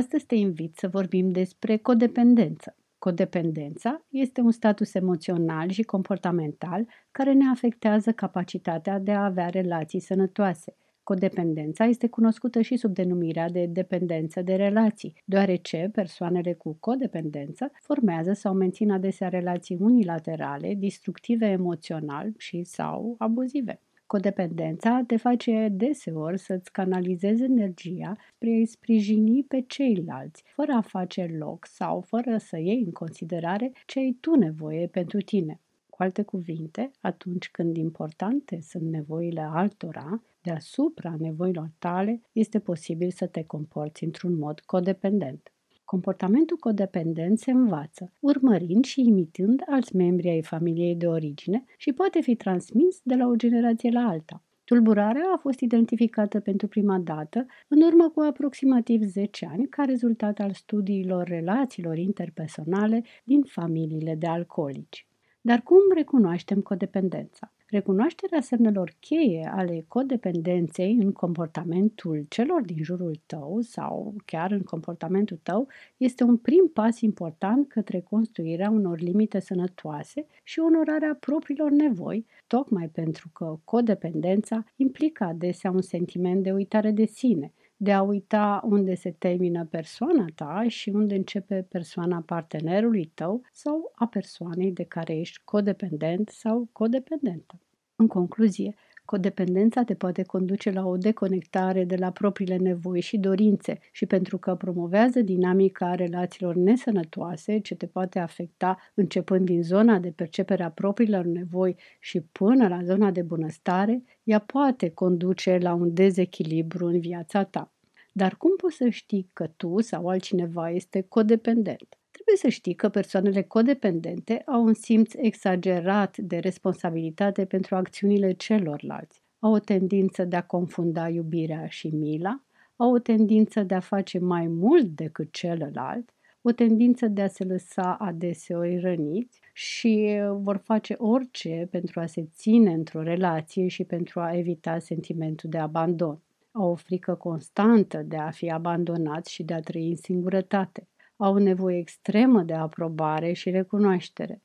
Astăzi te invit să vorbim despre codependență. Codependența este un status emoțional și comportamental care ne afectează capacitatea de a avea relații sănătoase. Codependența este cunoscută și sub denumirea de dependență de relații, deoarece persoanele cu codependență formează sau mențin adesea relații unilaterale, destructive emoțional și sau abuzive. Codependența te face deseori să-ți canalizezi energia spre a-i sprijini pe ceilalți, fără a face loc sau fără să iei în considerare ce ai tu nevoie pentru tine. Cu alte cuvinte, atunci când importante sunt nevoile altora, deasupra nevoilor tale, este posibil să te comporți într-un mod codependent. Comportamentul codependent se învață, urmărind și imitând alți membri ai familiei de origine și poate fi transmis de la o generație la alta. Tulburarea a fost identificată pentru prima dată în urmă cu aproximativ 10 ani ca rezultat al studiilor relațiilor interpersonale din familiile de alcoolici. Dar cum recunoaștem codependența? Recunoașterea semnelor cheie ale codependenței în comportamentul celor din jurul tău sau chiar în comportamentul tău este un prim pas important către construirea unor limite sănătoase și onorarea propriilor nevoi, tocmai pentru că codependența implică adesea un sentiment de uitare de sine, de a uita unde se termină persoana ta și unde începe persoana partenerului tău sau a persoanei de care ești codependent sau codependentă. În concluzie, codependența te poate conduce la o deconectare de la propriile nevoi și dorințe și pentru că promovează dinamica relațiilor nesănătoase ce te poate afecta începând din zona de percepere a propriilor nevoi și până la zona de bunăstare, ea poate conduce la un dezechilibru în viața ta. Dar cum poți să știi că tu sau altcineva este codependent? Trebuie să știi că persoanele codependente au un simț exagerat de responsabilitate pentru acțiunile celorlalți. Au o tendință de a confunda iubirea și mila, au o tendință de a face mai mult decât celălalt, o tendință de a se lăsa adeseori răniți și vor face orice pentru a se ține într-o relație și pentru a evita sentimentul de abandon. Au o frică constantă de a fi abandonați și de a trăi în singurătate au nevoie extremă de aprobare și recunoaștere.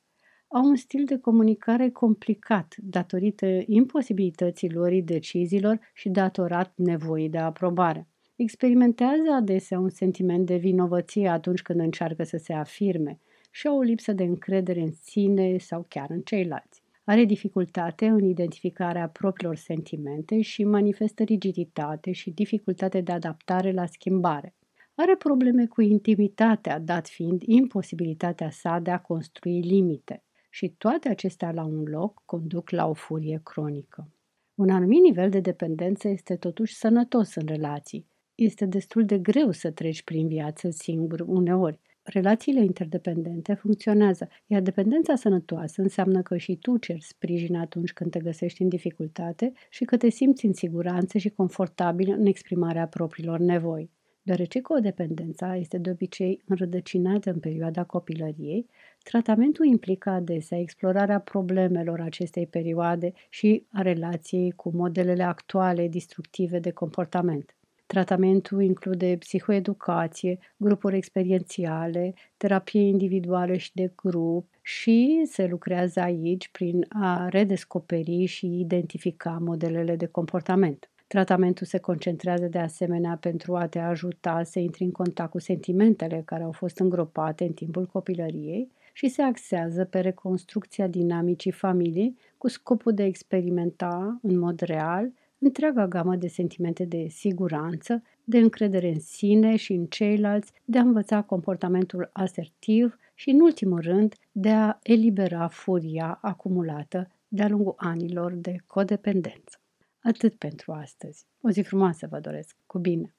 Au un stil de comunicare complicat datorită imposibilității luării deciziilor și datorat nevoii de aprobare. Experimentează adesea un sentiment de vinovăție atunci când încearcă să se afirme și au o lipsă de încredere în sine sau chiar în ceilalți. Are dificultate în identificarea propriilor sentimente și manifestă rigiditate și dificultate de adaptare la schimbare. Are probleme cu intimitatea, dat fiind imposibilitatea sa de a construi limite. Și toate acestea la un loc conduc la o furie cronică. Un anumit nivel de dependență este totuși sănătos în relații. Este destul de greu să treci prin viață singur uneori. Relațiile interdependente funcționează, iar dependența sănătoasă înseamnă că și tu cerți sprijin atunci când te găsești în dificultate și că te simți în siguranță și confortabil în exprimarea propriilor nevoi. Deoarece codependența este de obicei înrădăcinată în perioada copilăriei, tratamentul implică adesea explorarea problemelor acestei perioade și a relației cu modelele actuale destructive de comportament. Tratamentul include psihoeducație, grupuri experiențiale, terapie individuală și de grup și se lucrează aici prin a redescoperi și identifica modelele de comportament. Tratamentul se concentrează de asemenea pentru a te ajuta să intri în contact cu sentimentele care au fost îngropate în timpul copilăriei și se axează pe reconstrucția dinamicii familiei cu scopul de a experimenta în mod real întreaga gamă de sentimente de siguranță, de încredere în sine și în ceilalți, de a învăța comportamentul asertiv și, în ultimul rând, de a elibera furia acumulată de-a lungul anilor de codependență. Atât pentru astăzi. O zi frumoasă vă doresc. Cu bine!